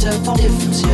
tellement défoncé.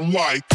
Sound like.